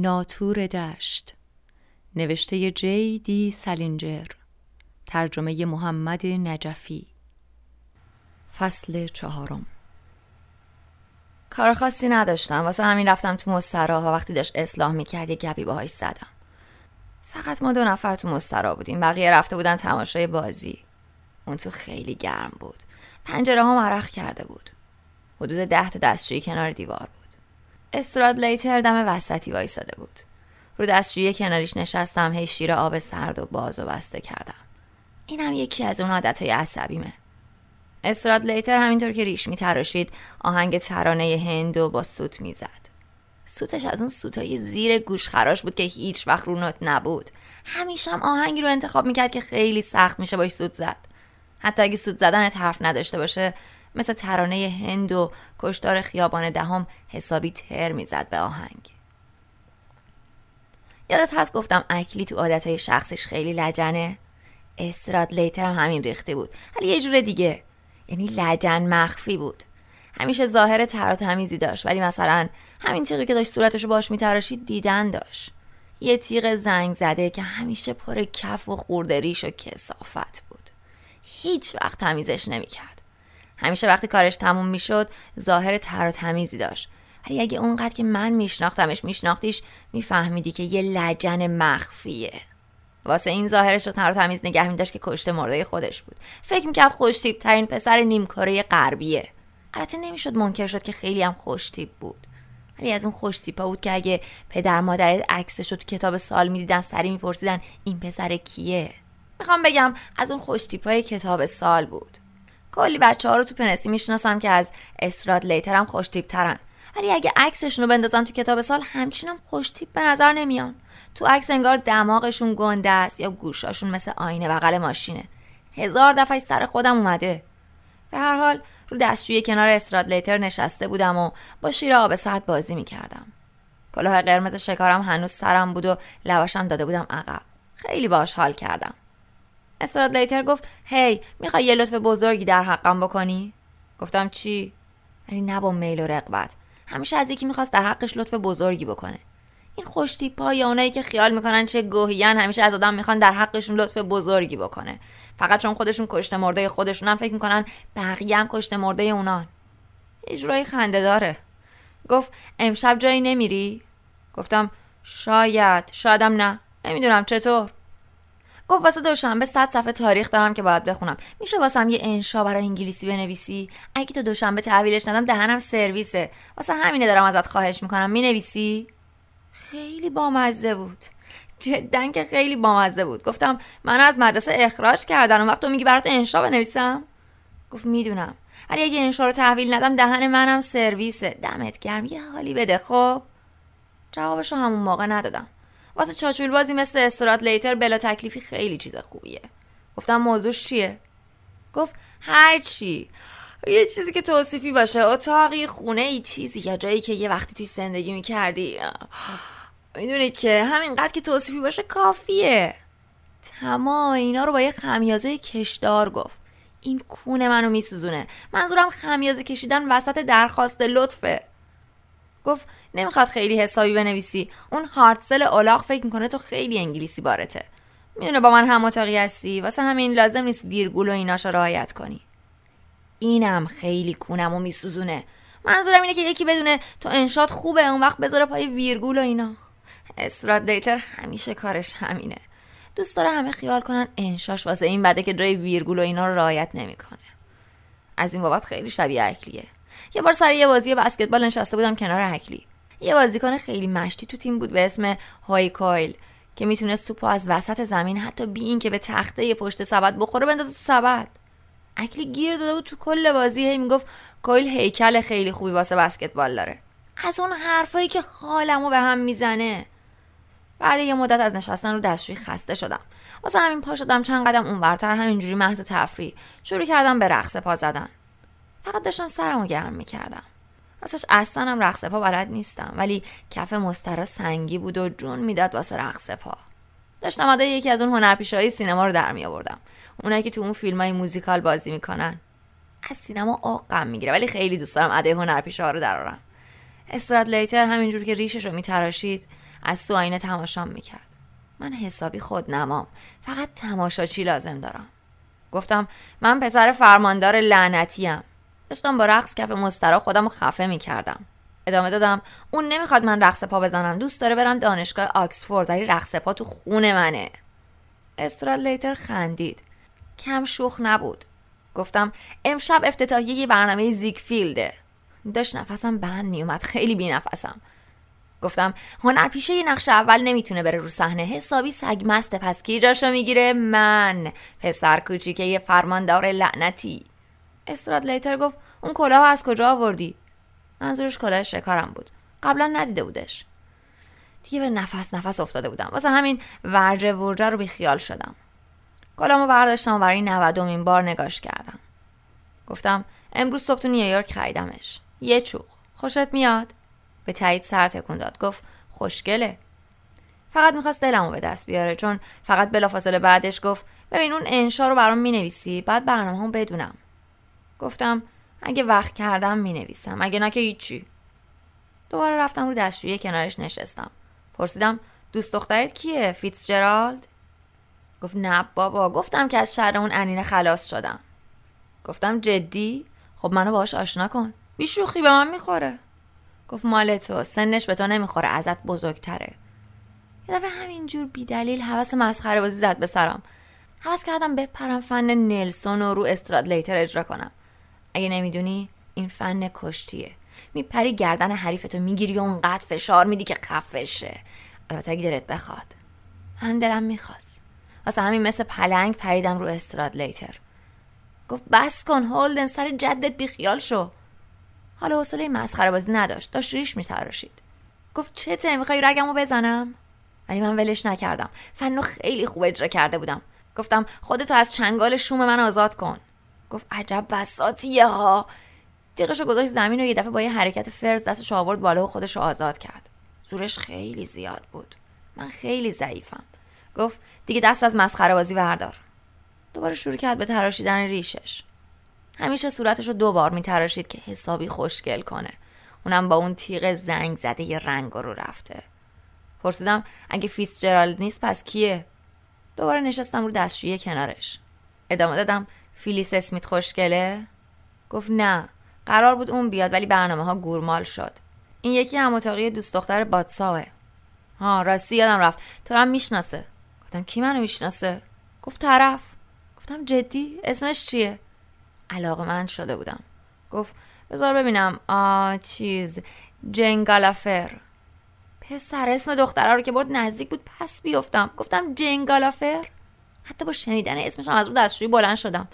ناتور دشت. نوشته جی دی سالینجر ترجمه محمد نجفی. فصل چهارم. کار خاصی نداشتم. واسه همین رفتم تو مسترا وقتی داشت اصلاح می‌کرد یه گبی باهاش زدم. فقط ما دو نفر تو مسترا بودیم. بقیه رفته بودن تماشای بازی. اون تو خیلی گرم بود. پنجره ها مرخ کرده بود. حدود ده تا دستشویی کنار دیوار بود. استراد لیتر دم وسطی وایساده بود. رو دستشویی کناریش نشستم هی شیر آب سرد و باز و بسته کردم. اینم یکی از اون عادتهای عصبیمه. استراد لیتر همینطور که ریش میتراشید آهنگ ترانه هندو با سوت می‌زد. سوتش از اون سوتای زیر گوش خراش بود که هیچ وقت رو نوت نبود. همیشه هم آهنگی رو انتخاب می‌کرد که خیلی سخت میشه باش سوت زد. حتی اگه سوت زدن حرف نداشته باشه مثل ترانه هند و کشدار خیابان دهم حسابی تر می‌زد به آهنگ. یادت هست گفتم اکلی تو عادتهای شخصش خیلی لجنه؟ استراد لیتر هم همین ریخته بود ولی یه جور دیگه. یعنی لجن مخفی بود. همیشه ظاهر تر تمیزی داشت ولی مثلا همین تیغی که داشت صورتشو باش میتراشید دیدن داشت. یه تیغ زنگ زده که همیشه پر کف و خورده ریش و کسافت بود. هیچ وقت تمیزش نمی‌کرد. همیشه وقتی کارش تموم می‌شد ظاهر تر و تمیزی داشت. ولی اگه اونقدر که من میشناختمش میشناختیش میفهمیدی که یه لجن مخفیه. واسه این ظاهرش رو تر و تمیز نگه میداشت که کشته مرده خودش بود. فکر می‌کرد خوشتیب ترین پسر نیمکره غربیه. البته نمی‌شد منکر شد که خیلی هم خوشتیب بود. ولی از اون خوشتیپا بود که اگه پدر مادرت عکسش رو تو کتاب سال می‌دیدن سری میپرسیدن این پسر کیه؟ می‌خوام بگم از اون خوشتیپای کتاب سال بود. کلی بچه ها رو تو پنسی می‌شناسم که از اسراد لیتر هم خوشتیپ ترن ولی اگه عکسشون رو بندازن تو کتاب سال همچینم خوشتیپ به نظر نمیان. تو عکس انگار دماغشون گنده است یا گوشاشون مثل آینه بغل ماشینه. هزار دفعه سر خودم اومده. به هر حال رو دستشوی کنار استراد لیتر نشسته بودم و با شیر آب سرد بازی می‌کردم. کلاه قرمز شکارم هنوز سرم بود و لباشم داده بودم عقب. خیلی باش حال کردم. استراد لیتر گفت هی می‌خوای یه لطف بزرگی در حقم بکنی؟ گفتم چی؟ ولی نه با میل و رقبت همیشه از یکی می‌خواست در حقش لطف بزرگی بکنه. این خوشتیپا یا اونایی که خیال می‌کنن چه گوهیان همیشه از آدم می‌خوان در حقشون لطف بزرگی بکنه. فقط چون خودشون کشته مرده خودشون هم فکر می‌کنن بقیه هم کشته مرده اونان. اجرای خنده داره. گفت امشب جایی نمیری؟ گفتم شاید شایدم نه. نمی‌دونم چطور؟ گفت واسه دوشنبه صد صفحه تاریخ دارم که باید بخونم. میشه واسم یه انشا برای انگلیسی بنویسی؟ اگه تو دوشنبه تحویلش ندم دهنم سرویسه. واسه همینه دارم ازت خواهش می‌کنم. می‌نویسی؟ خیلی بامزه بود. جدا که خیلی بامزه بود. گفتم منو از مدرسه اخراج کردن. اون وقت تو میگی برات انشا بنویسم؟ گفت می‌دونم. ولی اگه انشا رو تحویل ندم دهن منم سرویسه. دمت گرم. یه حالی بده خب؟ جوابش رو همون موقع ندادم. واسه چاچول بازی مثل استرات لیتر بلا تکلیفی خیلی چیز خوبیه. گفتم موضوعش چیه؟ گفت هر چی. یه چیزی که توصیفی باشه. اتاقی خونه ای چیزی یا جایی که یه وقتی توی زندگی می‌کردی. می‌دونی که همینقدر که توصیفی باشه کافیه. تمام اینا رو با یه خمیازه کشدار گفت. این کونه منو میسوزونه. منظورم خمیازه کشیدن وسط درخواست لطفه. گفت نمی‌خواد خیلی حسابی بنویسی. اون هارتسل اولاغ فکر می‌کنه تو خیلی انگلیسی بارته. می‌دونه با من هم اتاقی هستی. واسه همین لازم نیست ویرگول و ایناشو رعایت کنی. اینم خیلی کونم و میسوزونه. منظورم اینه که یکی بدونه تو انشاد خوبه اون وقت بذاره پای ویرگول و اینا. اسراد دیتر همیشه کارش همینه. دوست داره همه خیال کنن انشاش واسه این بده که جای ویرگول و اینا رو رعایت نمی‌کنه. از این بابت خیلی شبیه اکلیه یه بار سر یه بازی بسکتبال نشسته بودم کنار اکلی یه بازیکن خیلی مشتی تو تیم بود به اسم های کایل که می‌تونست توپو از وسط زمین حتی بی این که به تخته پشت سبد بخوره بندازه تو سبد. اکلی گیر داده بود تو کل بازی هی می‌گفت کویل هیکل خیلی خوبی واسه بسکتبال داره. از اون حرفایی که حالمو به هم می‌زنه. بعد یه مدت از نشستن رو دستشویی خسته شدم. واسه همین پا شدم چند قدم اونورتر همینجوری محض تفریح. شروع کردم به رقص پا زدن. فقط داشتم سرمو گرم می‌کردم. راستش اصلا هم رقص پا بلد نیستم ولی کف مسترا سنگی بود و جون می‌داد واسه رقص پا داشتم ادای یکی از اون هنرپیشههای سینما رو در می آوردم اونایی که تو اون فیلم های موزیکال بازی می‌کنن. از سینما آقم می‌گیره ولی خیلی دوست دارم ادای هنرپیشه رو درارم لیتر همینجور که ریشش رو میتراشید از تو آینه تماشام می‌کرد. من حسابی خود نمام فقط تماشاچی لازم دارم. گفتم من پسر فرماندار لعنتیم. داشتم با رقص کف مسترا خودم رو خفه می‌کردم. ادامه دادم اون نمی‌خواد من رقص پا بزنم دوست داره برم دانشگاه آکسفورد ولی رقص پا تو خونه منه. لیتر خندید. کم شوخ نبود. گفتم امشب افتتاحیه یه برنامه زیگفیلده. داشت نفسم بند میومد خیلی بی نفسم گفتم هنرپیشه یه نقش اول نمی‌تونه بره رو صحنه. حسابی سگ مسته پس کی جاشو می‌گیره؟ من. پسر کوچیکه یه فرماندار لعنتی. استراد لیتر گفت اون کلاه از کجا آوردی؟ منظورش کلاه شکارم بود. قبلا ندیده بودش. دیگه به نفس نفس افتاده بودم. واسه همین ورجه ورجه رو خیال شدم. کلامو برداشتم و برای نودمین بار نگاش کردم. گفتم امروز صبح تو نیویورک خریدمش. یه چوق. خوشت میاد؟ به تایید سر تکون داد. گفت خوشگله. فقط می‌خواست دلمو به دست بیاره چون فقط بلافاصله بعدش گفت ببین اون انشا رو برام می‌نویسی بعد برنامه هم بدونم. گفتم اگه وقت کردم می‌نویسم اگه نه که هیچی. دوباره رفتم رو دستشویی کنارش نشستم. پرسیدم دوست دخترت کیه؟ فیتس جرالد گفت نه بابا. گفتم که از شر اون انینه خلاص شدم. گفتم جدی؟ خب منو باهاش آشنا کن. بیشوخی به من می‌خوره. گفت مال تو. سنش به تو نمی‌خوره ازت بزرگتره. یه دفعه همینجور بیدلیل حوس مسخره بازی زد به سرم. حوس کردم بپرم فن نلسون رو رو استرادلیتر اجرا کنم. اگه نمی‌دونی این فن کشتیه. میپری گردن حریفتو می‌گیری و اونقدر فشار میدی که خفشه. البته اگه دلت بخواد. من دلم می‌خواست. واسه همین مثل پلنگ پریدم رو استرادلیتر گفت بس کن هولدن سر جدت بیخیال شو. حالا حوصله مسخره بازی نداشت. داشت ریش میتراشید. گفت چته می‌خوای رگمو بزنم؟ ولی من ولش نکردم. فنو خیلی خوب اجرا کرده بودم. گفتم خودتو از چنگال شوم من آزاد کن. گفت عجب بساتیه ها. تیغشو گذاشت زمین و یه دفعه با یه حرکت فرز دستش آورد بالا و خودشو آزاد کرد. زورش خیلی زیاد بود. من خیلی ضعیفم. گفت دیگه دست از مسخره بازی بردار. دوباره شروع کرد به تراشیدن ریشش. همیشه صورتش رو دو بار میتراشید که حسابی خوشگل کنه. اونم با اون تیغ زنگ زده یه رنگ رو رفته. پرسیدم اگه فیتزجرالد نیست پس کیه؟ دوباره نشستم رو دستشویی کنارش. ادامه دادم فیلیس اسمیت خوشگله؟ گفت نه. قرار بود اون بیاد ولی برنامه ها گورمال شد. این یکی هم اتاقی دوست دختر باد تاوه ها راستی یادم رفت. تو رو هم می‌شناسه. گفتم کی منو می‌شناسه؟ گفت طرف. گفتم جدی؟ اسمش چیه؟ علاقه مند شده بودم. گفت بذار ببینم. آ چیز. جنگالافر. پسر اسم دختره رو که برد نزدیک بود پس بیفتم. گفتم جنگالافر؟ حتی با شنیدن اسمش هم از اون دستشویی بلند شدم.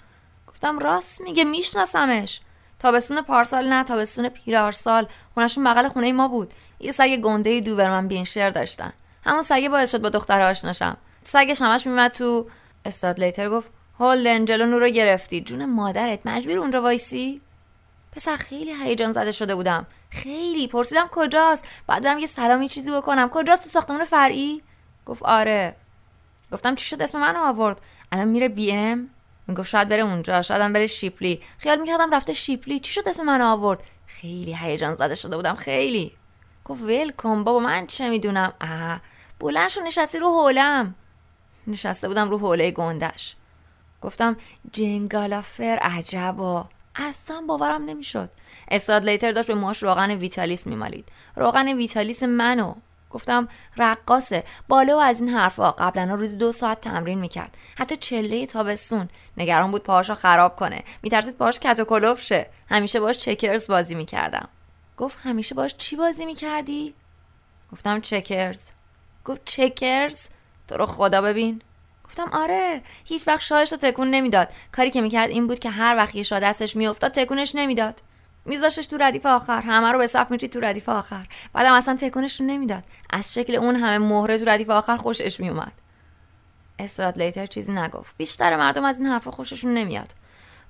گفتم راست میگه میشناسمش. تابستون پارسال نه تابستون پیرارسال. خونشون بغل خونه ما بود. یه سگ گنده دوبرمن بینشر داشتن. همون سگه باعث شد با دختر آشناشم. سگش همش میمد تو استاد لیتر گفت هولدن جلو نور رو گرفتی. جون مادرت مجبور اونجا وایسی؟ پسر خیلی هیجان زده شده بودم. خیلی پرسیدم کجاست؟ بعد برم یه سلامی چیزی بکنم. کجاست تو ساختمان فرعی؟ گفت آره. گفتم چی شد؟ اسم من آورد. الان میره بی ام؟ می‌گفت شاید بره اونجا شاید بره شیپلی. خیال می‌کردم رفته شیپلی. چی شد اسم من آورد؟ خیلی هیجان زده شده بودم خیلی. گفت ویلکام بابا من چه می‌دونم؟ اه بلند شو نشستی رو حولم. نشسته بودم رو حوله گندش. گفتم جنگالافر عجبا. اصلا باورم نمی‌شد. استاد لیتر داشت به ماش روغن ویتالیس میمالید. روغن ویتالیس منو. گفتم رقاسه بالا و از این حرفا. قبلا روزی دو ساعت تمرین می‌کرد. حتی چله تابستون. نگران بود پاهاشو خراب کنه. میترسید پاهاش کت شه. همیشه باش چکرز بازی می‌کردم. گفت همیشه باش چی بازی می‌کردی؟ گفتم چکرز. گفت checkers؟ تو رو خدا ببین. گفتم آره. هیچ وقت شاهش رو تکون نمی‌داد. کاری که می‌کرد این بود که هر وقت یه شاه دستش میافتاد تکونش نمی‌داد. میذاشتش تو ردیف آخر. همه رو به صف میچید تو ردیف آخر. بعدم اصلا تکونش رو نمی‌داد. از شکل اون همه مهره تو ردیف آخر خوشش میومد استردلیتر چیزی نگفت. بیشتر مردم از این حرفا خوششون نمیاد.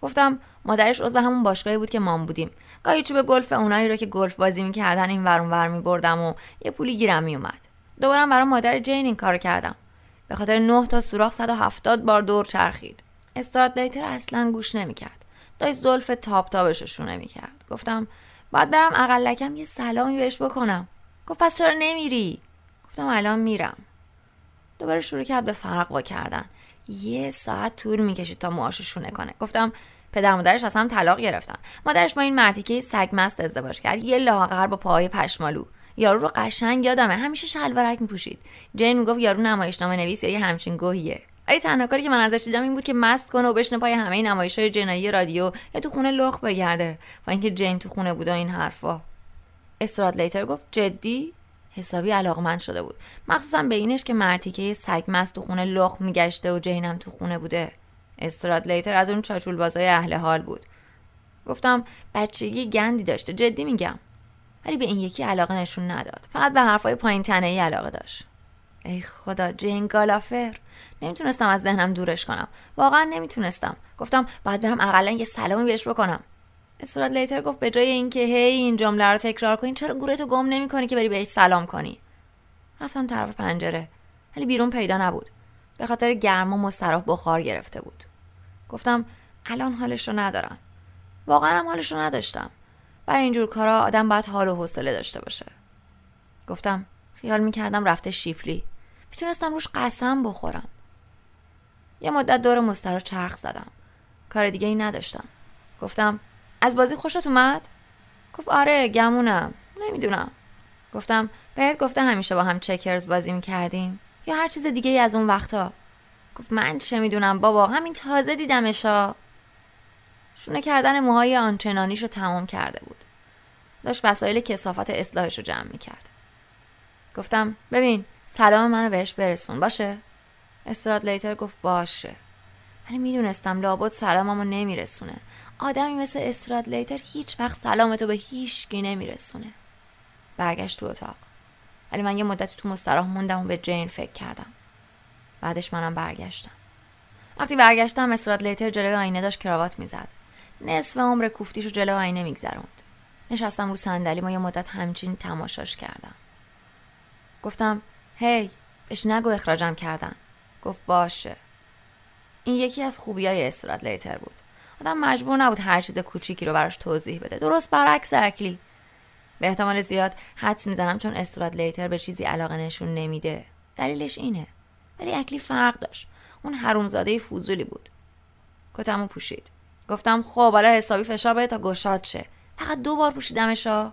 گفتم مادرش عضو همون باشگاهی بود که مام بودیم. گاهی چوب گلف اونایی رو که گلف بازی می‌کردن این ورون ور میبردم و یه پولی گیرم میومد دوبارم برای مادر جین این کارو کردم. به خاطر 9 تا سوراخ 170 بار دور چرخید. استرات لیتر اصلا گوش نمی‌کرد. داشت زلف تاپ تابش رو نمی‌کرد گفتم باید برم اقلکم یه سلامی بهش بکنم. گفت پس چرا نمیری؟ گفتم الان میرم. دوباره شروع کرد به فرق وا کردن. یه ساعت طول می‌کشید تا موهاشو شونه کنه. گفتم پدر مادرش اصلا طلاق گرفتن. مادرش با این مرتیکه سگ مست ازدواج کرد. یه لاغر با پاهای پشمالو. یارو رو قشنگ یادمه. همیشه شلوارک میپوشید. جین می‌گفت یارو نمایشنامه نویس یا یه همچین گوهیه. ولی تنها کاری که من ازش دیدم این بود که مست کنه و بشنه پای همه نمایش های جنایی رادیو یا تو خونه لخ بگرده. و اینکه جین تو خونه بود و این حرفا. استراد لیتر گفت جدی حسابی علاقمند شده بود. مخصوصا به اینش که مرتیکه سگ مست تو خونه لخ میگشته و جینم تو خونه بوده. استراد لیتر از اون چاچول بازای اهل حال بود. گفتم بچگی گندی داشته. جدی میگم. ولی به این یکی علاقه نشون نداد. فقط به حرفای پایین تنه ای علاقه داشت. ای خدا جین گالافر. نمی‌تونستم از ذهنم دورش کنم. واقعا نمی‌تونستم. گفتم باید برم اقلا یه سلامی بهش بکنم. استراد لیتر گفت به جای اینکه هی این جمله رو تکرار کنی چرا گورتو گم نمی‌کنی که بری بهش سلام کنی؟ رفتم طرف پنجره. ولی بیرون پیدا نبود. به خاطر گرما مستراح بخار گرفته بود. گفتم الان حالش رو ندارم. واقعا هم حالش رو نداشتم. برای اینجور کارا آدم باید حال و حوصله داشته باشه. گفتم خیال می‌کردم رفته شیپلی. می‌تونستم روش قسم بخورم. یه مدت دور مسترا چرخ زدم. کار دیگه ای نداشتم. گفتم از بازی خوشت اومد؟ گفت آره گمونم. نمی‌دونم. گفتم بهت گفته همیشه با هم چکرز بازی می‌کردیم؟ یا هر چیز دیگه ای از اون وقتا؟ گفت من چه می‌دونم بابا همین تازه دیدمشا. شونه کردن موهای آنچنانیش رو تمام کرده بود. داشت وسایل کسافت اصلاحش رو جمع می‌کرد. گفتم ببین سلام منو بهش برسون. باشه؟ استراد لیتر گفت باشه. ولی می‌دونستم لابد سلاممو نمیرسونه. آدمی مثل استراد لیتر هیچ وقت سلامتو به هیچکی نمیرسونه. برگشت تو اتاق. ولی من یه مدت تو مستراح موندم و به جین فکر کردم. بعدش منم برگشتم. وقتی برگشتم استراد لیتر جلوی آینه داشت کراوات می‌زد. نصف عمر کوفتیشو جلو آینه میگذروند. نشستم رو صندلی ما یه مدت همچین تماشاش کردم. گفتم هی بهش نگو اخراجم کردن. گفت باشه. این یکی از خوبی های استراد لیتر بود. آدم مجبور نبود هر چیز کوچیکی رو براش توضیح بده. درست برعکس اکلی به احتمال زیاد حدس می‌زنم چون استراد لیتر به چیزی علاقه نشون نمیده. دلیلش اینه. ولی اکلی فرق داشت. اون حرومزاده فوزولی بود. کتمو پوشید. گفتم خب حالا حسابی فشار بده تا گشاد شه. فقط دو بار پوشیدمشا؟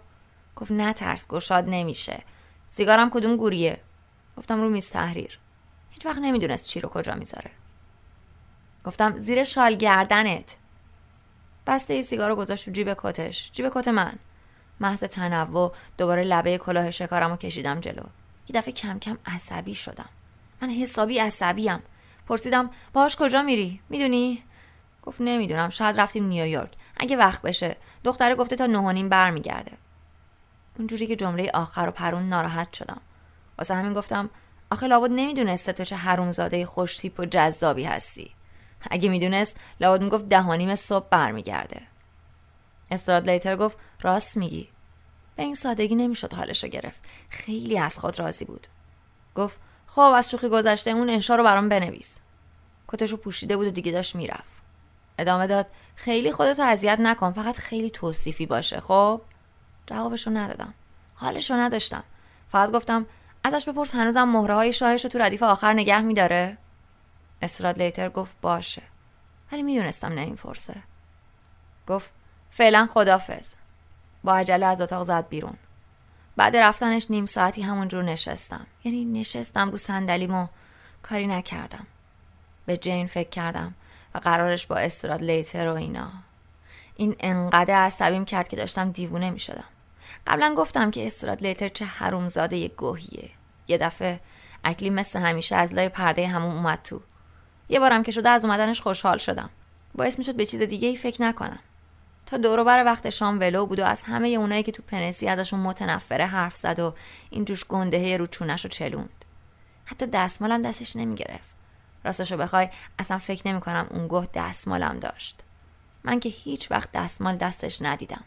گفت نه ترس گشاد نمیشه. سیگارم کدوم گوریه؟ گفتم رو میز تحریر. هیچ وقت نمی‌دونست چی رو کجا می‌ذاره. گفتم زیر شال گردنت. بسته ای سیگار رو گذاشت تو جیب کتش. جیب کت من. محض تنوع دوباره لبه کلاه شکارم رو کشیدم جلو. یه دفعه کم کم عصبی شدم. من حسابی عصبیم. پرسیدم باش کجا میری؟ می‌دونی؟ گفت نمی‌دونم. شاید رفتیم نیویورک. اگه وقت بشه. دختره گفته تا نه نیم برمیگرده. اونجوری که جمله آخر و پرون ناراحت شدم. واسه همین گفتم آخه لابد نمی‌دونسته تو چه حرومزاده خوش تیپ و جذابی هستی. اگه می‌دونست لابد می‌گفت دهانیم صبح برمیگرده. استراد لیتر گفت راست میگی. به این سادگی نمی‌شد حالش رو گرفت. خیلی از خود راضی بود. گفت خب از شوخی گذشته اون انشا رو برام بنویس. کتش رو پوشیده بود و دیگه داشت می‌رفت. ادامه داد خیلی خودتو اذیت نکن فقط خیلی توصیفی باشه خب؟ جوابش رو ندادم. حالش رو نداشتم. فقط گفتم ازش بپرس هنوزم مهره های شاهش رو تو ردیف آخر نگه میداره. استراد لیتر گفت باشه. ولی می‌دونستم نمی‌پرسه. گفت فعلا خدافز با عجله از اتاق زد بیرون. بعد رفتنش نیم ساعتی همونجور نشستم. یعنی نشستم رو صندلیم و کاری نکردم. به جین فکر کردم و قرارش با استراد لیتر و اینا. این انقدر عصبیم کرد که داشتم دیوونه می شدم قبلا گفتم که استراد لیتر چه حرومزاده یه گوهیه. یه دفعه اکلی مثل همیشه از لای پرده همون اومد تو. یه بارم که شده از اومدنش خوشحال شدم. باعث شد به چیز دیگه ای فکر نکنم. تا دور بر وقت شام ولو بود و از همه اونایی که تو پنسی ازشون متنفره حرف زد و این جوش گندهه رو چونش رو چلوند. حتی دستمالم دستش نمی‌گرفت. راستشو بخوای اصلا فکر نمی کنم اون گه دستمالم داشت. من که هیچ وقت دستمال دستش ندیدم.